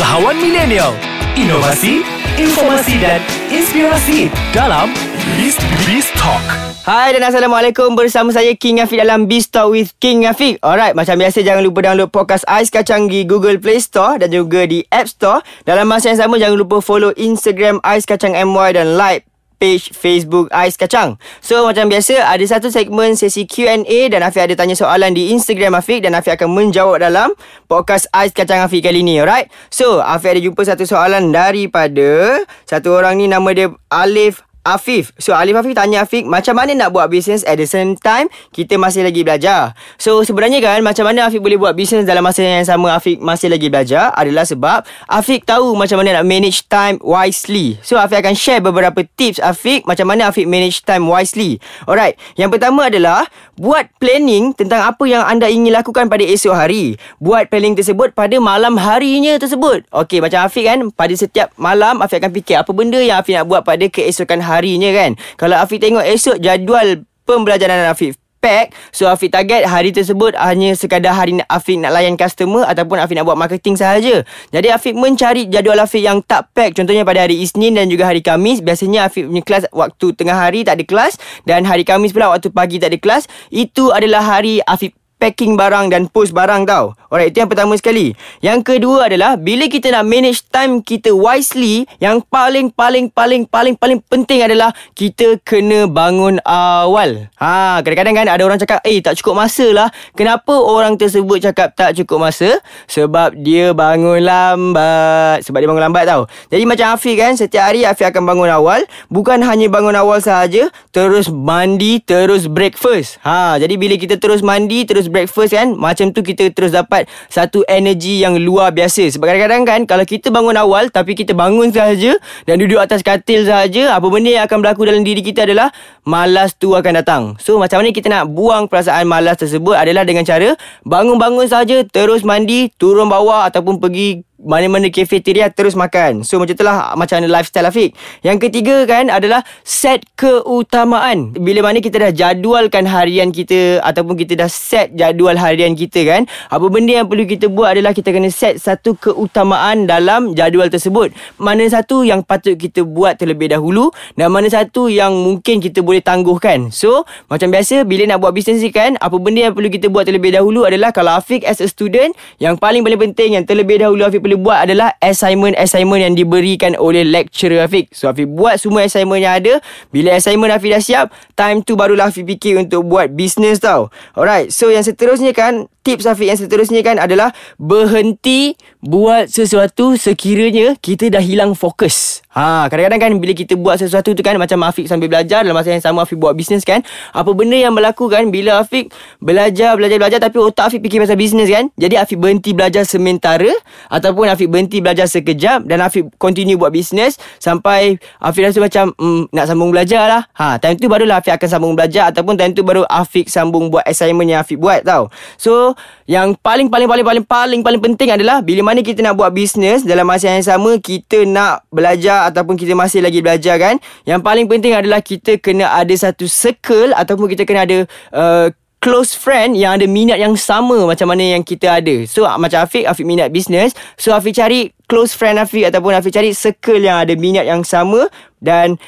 Usahawan milenial. Inovasi Informasi dan Inspirasi Dalam Beast Beast Talk. Hai dan Assalamualaikum. Bersama saya King Afiq dalam Beast Talk with King Afiq. Alright, macam biasa jangan lupa download podcast Ais Kacang di Google Play Store Dan juga di App Store. Dalam masa yang sama jangan lupa follow Instagram Ais Kacang MY dan like page Facebook Ais Kacang. So macam biasa ada satu segmen sesi Q&A dan Afiq ada tanya soalan di Instagram Afiq dan Afiq akan menjawab dalam podcast Ais Kacang Afiq kali ni. Alright. So Afiq ada jumpa satu soalan daripada satu orang ni nama dia Alif Afif. So Alif Afif tanya Afif macam mana nak buat bisnes at the same time kita masih lagi belajar. So sebenarnya kan macam mana Afif boleh buat bisnes dalam masa yang sama Afif masih lagi belajar adalah sebab Afif tahu macam mana nak manage time wisely. So Afif akan share beberapa tips Afif macam mana Afif manage time wisely. Alright. Yang pertama adalah buat planning tentang apa yang anda ingin lakukan pada esok hari. Buat planning tersebut pada malam harinya tersebut. Okey macam Afif kan pada setiap malam Afif akan fikir apa benda yang Afif nak buat pada keesokan harinya kan? Kalau Afiq tengok esok jadual pembelajaran Afiq pack. So Afiq target hari tersebut hanya sekadar hari Afiq nak layan customer Ataupun Afiq nak buat marketing sahaja. Jadi Afiq mencari jadual Afiq yang tak pack. Contohnya pada hari Isnin dan juga hari Kamis. Biasanya Afiq punya kelas waktu tengah hari tak ada kelas. Dan hari Kamis pula waktu pagi tak ada kelas. Itu adalah hari Afiq packing barang dan post barang tau. Alright, itu yang pertama sekali. Yang kedua adalah bila kita nak manage time kita wisely, yang paling paling paling paling paling penting adalah kita kena bangun awal. Ha, kadang-kadang kan ada orang cakap, "Eh, tak cukup masa lah." Kenapa orang tersebut cakap tak cukup masa? Sebab dia bangun lambat. Sebab dia bangun lambat tau. Jadi macam Afiq kan, setiap hari Afiq akan bangun awal, bukan hanya bangun awal sahaja, terus mandi, terus breakfast. Ha, jadi bila kita terus mandi, terus breakfast kan Macam tu kita terus dapat Satu energi yang luar biasa. Sebab kadang-kadang kan Kalau kita bangun awal Tapi kita bangun sahaja Dan duduk atas katil sahaja Apa benda yang akan berlaku dalam diri kita adalah Malas tu akan datang. So macam mana kita nak buang perasaan malas tersebut Adalah dengan cara Bangun-bangun sahaja Terus mandi Turun bawah Ataupun pergi mana-mana cafeteria terus makan. So macam itulah macam lifestyle Afiq. Yang ketiga kan adalah set keutamaan. Bila mana kita dah jadualkan harian kita ataupun kita dah set jadual harian kita kan, apa benda yang perlu kita buat adalah kita kena set satu keutamaan dalam jadual tersebut. Mana satu yang patut kita buat terlebih dahulu dan mana satu yang mungkin kita boleh tangguhkan. So macam biasa bila nak buat bisnes ni kan, apa benda yang perlu kita buat terlebih dahulu adalah kalau Afiq as a student, yang paling-paling penting yang terlebih dahulu Afiq boleh buat adalah assignment-assignment yang diberikan oleh lecturer Afiq. So Afiq buat semua assignment yang ada. Bila assignment Afiq dah siap, time tu barulah Afiq fikir untuk buat bisnes tau. Alright, so yang seterusnya kan, tips Afiq yang seterusnya kan adalah berhenti buat sesuatu sekiranya kita dah hilang fokus. Ha, kadang-kadang kan bila kita buat sesuatu tu kan macam Afiq sambil belajar dalam masa yang sama Afiq buat bisnes kan. Apa benda yang berlaku kan bila Afiq belajar belajar belajar tapi otak Afiq fikir pasal bisnes kan. Jadi Afiq berhenti belajar sementara ataupun Afiq berhenti belajar sekejap dan Afiq continue buat bisnes sampai Afiq rasa macam mm, nak sambung belajar lah. Ha, time tu barulah Afiq akan sambung belajar ataupun time tu baru Afiq sambung buat assignment yang Afiq buat tau. So, yang paling paling paling paling paling paling penting adalah bila mana kita nak buat bisnes dalam masa yang sama kita nak belajar ataupun kita masih lagi belajar kan yang paling penting adalah kita kena ada satu circle ataupun kita kena ada uh, close friend yang ada minat yang sama macam mana yang kita ada. So macam Afiq, Afiq minat bisnes. So Afiq cari close friend Afiq ataupun Afiq cari circle yang ada minat yang sama dan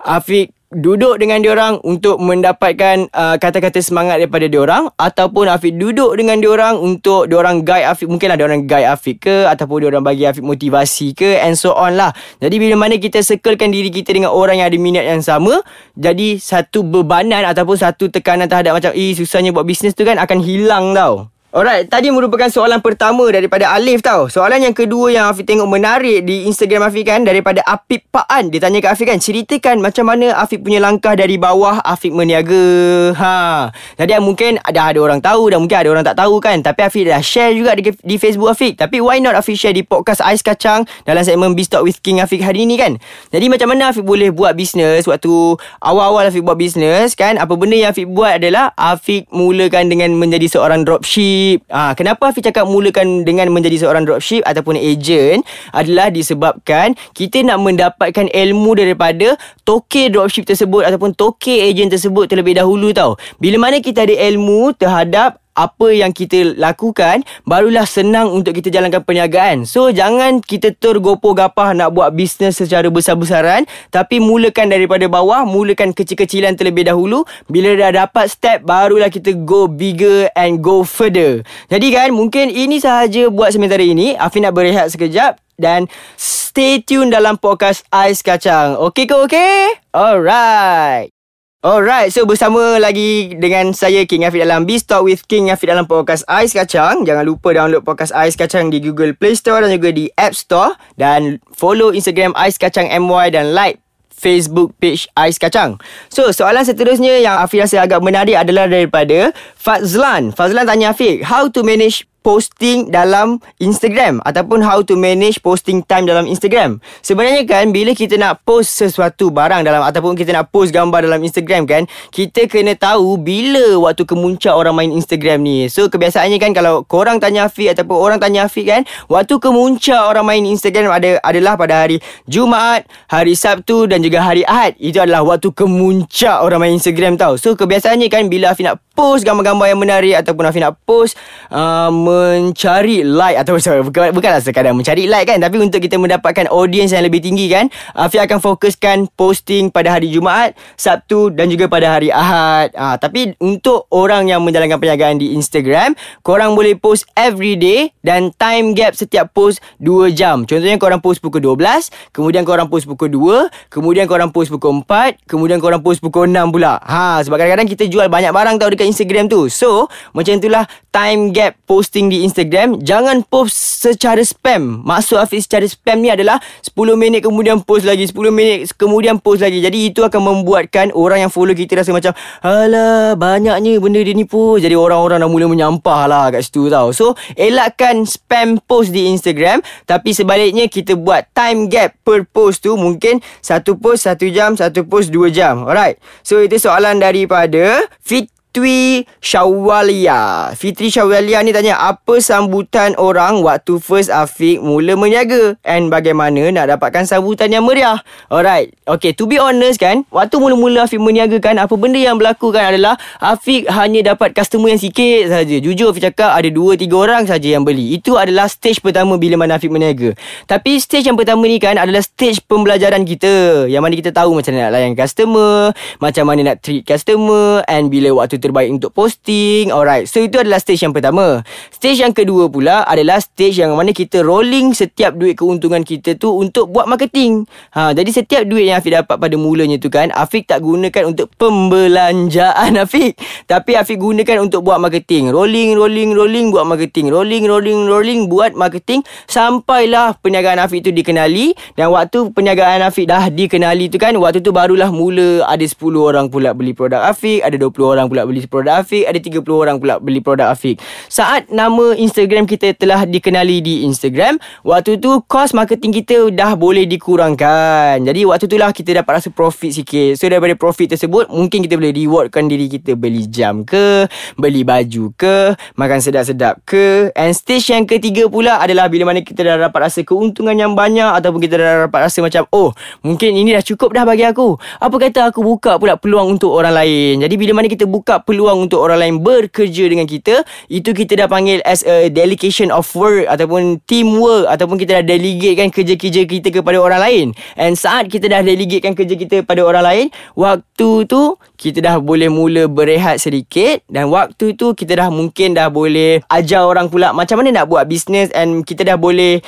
Afiq duduk dengan diorang untuk mendapatkan uh, kata-kata semangat daripada diorang ataupun Afiq duduk dengan diorang untuk diorang guide Afiq mungkin ada orang guide Afiq ke ataupun diorang bagi Afiq motivasi ke and so on lah. Jadi bila mana kita circlekan diri kita dengan orang yang ada minat yang sama jadi satu bebanan ataupun satu tekanan terhadap macam eh susahnya buat bisnes tu kan akan hilang tau Alright, tadi merupakan soalan pertama daripada Alif tau. Soalan yang kedua yang Afiq tengok menarik di Instagram Afiq kan daripada Apip Paan. Dia tanya ke Afiq kan, ceritakan macam mana Afiq punya langkah dari bawah Afiq meniaga. Ha. Jadi mungkin ada ada orang tahu dan mungkin ada orang tak tahu kan. Tapi Afiq dah share juga di, di Facebook Afiq. Tapi why not Afiq share di podcast Ais Kacang dalam segmen Biz Talk with King Afiq hari ni kan. Jadi macam mana Afiq boleh buat bisnes waktu awal-awal Afiq buat bisnes kan. Apa benda yang Afiq buat adalah Afiq mulakan dengan menjadi seorang dropship dropship. Ah, ha, kenapa Hafiz cakap mulakan dengan menjadi seorang dropship ataupun agent adalah disebabkan kita nak mendapatkan ilmu daripada toke dropship tersebut ataupun toke agent tersebut terlebih dahulu tau. Bila mana kita ada ilmu terhadap apa yang kita lakukan barulah senang untuk kita jalankan perniagaan. So jangan kita tergopoh gapah nak buat bisnes secara besar-besaran tapi mulakan daripada bawah, mulakan kecil-kecilan terlebih dahulu. Bila dah dapat step barulah kita go bigger and go further. Jadi kan mungkin ini sahaja buat sementara ini. Afi nak berehat sekejap dan stay tune dalam podcast Ais Kacang. Okey ke okey? Alright. Alright, so bersama lagi dengan saya King Afiq dalam Beast Talk with King Afiq dalam podcast Ais Kacang. Jangan lupa download podcast Ais Kacang di Google Play Store dan juga di App Store dan follow Instagram Ais Kacang MY dan like Facebook page Ais Kacang. So, soalan seterusnya yang Afiq rasa agak menarik adalah daripada Fazlan. Fazlan tanya Afiq, how to manage posting dalam Instagram ataupun how to manage posting time dalam Instagram. Sebenarnya kan bila kita nak post sesuatu barang dalam ataupun kita nak post gambar dalam Instagram kan, kita kena tahu bila waktu kemuncak orang main Instagram ni. So kebiasaannya kan kalau korang tanya Afiq ataupun orang tanya Afiq kan, waktu kemuncak orang main Instagram ada adalah pada hari Jumaat, hari Sabtu dan juga hari Ahad. Itu adalah waktu kemuncak orang main Instagram tau. So kebiasaannya kan bila Afiq nak post gambar-gambar yang menarik ataupun Afiq nak post um, mencari like atau sorry, bukan, bukanlah sekadar mencari like kan tapi untuk kita mendapatkan audience yang lebih tinggi kan Afi akan fokuskan posting pada hari Jumaat, Sabtu dan juga pada hari Ahad. Ha, tapi untuk orang yang menjalankan perniagaan di Instagram, korang boleh post every day dan time gap setiap post 2 jam. Contohnya korang post pukul 12, kemudian korang post pukul 2, kemudian korang post pukul 4, kemudian korang post pukul 6 pula. Ha sebab kadang-kadang kita jual banyak barang tau dekat Instagram tu. So, macam itulah time gap posting di Instagram. Jangan post secara spam. Maksud Hafiz secara spam ni adalah 10 minit kemudian post lagi 10 minit kemudian post lagi. Jadi itu akan membuatkan orang yang follow kita rasa macam Alah banyaknya benda dia ni post. Jadi orang-orang dah mula menyampah lah kat situ tau. So elakkan spam post di Instagram. Tapi sebaliknya kita buat time gap per post tu Mungkin satu post satu jam Satu post dua jam. Alright. So itu soalan daripada Fit Fitri Syawalia. Fitri Syawalia ni tanya apa sambutan orang waktu first Afiq mula meniaga and bagaimana nak dapatkan sambutan yang meriah. Alright. Okay, to be honest kan, waktu mula-mula Afiq meniaga kan, apa benda yang berlaku kan adalah Afiq hanya dapat customer yang sikit saja. Jujur Afiq cakap ada 2 3 orang saja yang beli. Itu adalah stage pertama bila mana Afiq meniaga. Tapi stage yang pertama ni kan adalah stage pembelajaran kita. Yang mana kita tahu macam mana nak layan customer, macam mana nak treat customer and bila waktu terbaik untuk posting. Alright. So itu adalah stage yang pertama. Stage yang kedua pula adalah stage yang mana kita rolling setiap duit keuntungan kita tu untuk buat marketing. Ha, jadi setiap duit yang Afiq dapat pada mulanya tu kan, Afiq tak gunakan untuk pembelanjaan Afiq. Tapi Afiq gunakan untuk buat marketing. Rolling, rolling, rolling buat marketing. Rolling, rolling, rolling buat marketing. Sampailah perniagaan Afiq tu dikenali. Dan waktu perniagaan Afiq dah dikenali tu kan, waktu tu barulah mula ada 10 orang pula beli produk Afiq. Ada 20 orang pula beli produk Afiq Ada 30 orang pula beli produk Afiq. Saat nama Instagram kita telah dikenali di Instagram Waktu tu kos marketing kita dah boleh dikurangkan. Jadi waktu tu lah kita dapat rasa profit sikit. So daripada profit tersebut Mungkin kita boleh rewardkan diri kita. Beli jam ke Beli baju ke Makan sedap-sedap ke. And stage yang ketiga pula adalah Bila mana kita dah dapat rasa keuntungan yang banyak Ataupun kita dah dapat rasa macam Oh mungkin ini dah cukup dah bagi aku. Apa kata aku buka pula peluang untuk orang lain? Jadi bila mana kita buka peluang untuk orang lain bekerja dengan kita itu kita dah panggil as a delegation of work ataupun teamwork ataupun kita dah delegatekan kerja-kerja kita kepada orang lain. And saat kita dah delegatekan kerja kita pada orang lain waktu tu kita dah boleh mula berehat sedikit dan waktu tu kita dah mungkin dah boleh ajar orang pula macam mana nak buat bisnes and kita dah boleh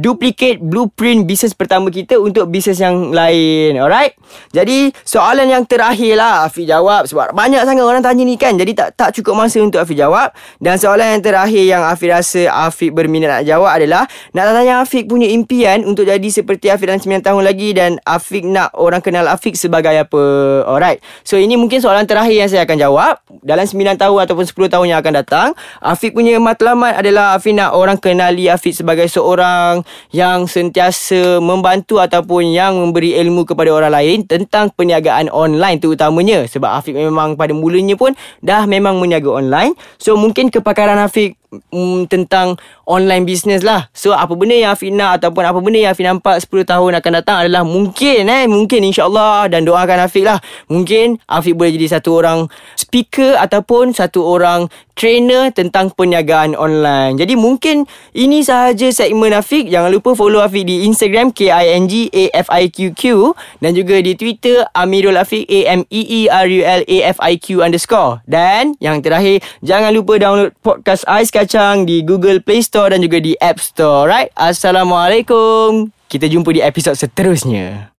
duplicate blueprint bisnes pertama kita untuk bisnes yang lain. Alright? Jadi soalan yang terakhir lah. Afiq jawab sebab banyak sangat orang tanya ni kan Jadi tak tak cukup masa untuk Afiq jawab. Dan soalan yang terakhir yang Afiq rasa Afiq berminat nak jawab adalah Nak tanya Afiq punya impian Untuk jadi seperti Afiq dalam 9 tahun lagi Dan Afiq nak orang kenal Afiq sebagai apa. Alright. So ini mungkin soalan terakhir yang saya akan jawab. Dalam 9 tahun ataupun 10 tahun yang akan datang Afiq punya matlamat adalah Afiq nak orang kenali Afiq sebagai seorang Yang sentiasa membantu Ataupun yang memberi ilmu kepada orang lain Tentang perniagaan online terutamanya. Sebab Afiq memang pada mulanya pun dah memang meniaga online. So mungkin kepakaran Afiq mm, tentang online business lah. So apa benda yang Afiq nak ataupun apa benda yang Afiq nampak 10 tahun akan datang adalah mungkin eh mungkin insyaAllah dan doakan Afiq lah. Mungkin Afiq boleh jadi satu orang speaker ataupun satu orang trainer tentang perniagaan online. Jadi mungkin ini sahaja segmen Afiq. Jangan lupa follow Afiq di Instagram K-I-N-G-A-F-I-Q-Q dan juga di Twitter Amirul Afiq A-M-E-E-R-U-L-A-F-I-Q underscore. Dan yang terakhir, jangan lupa download podcast Ais Kacang di Google Play Store dan juga di App Store. Right? Assalamualaikum. Kita jumpa di episod seterusnya.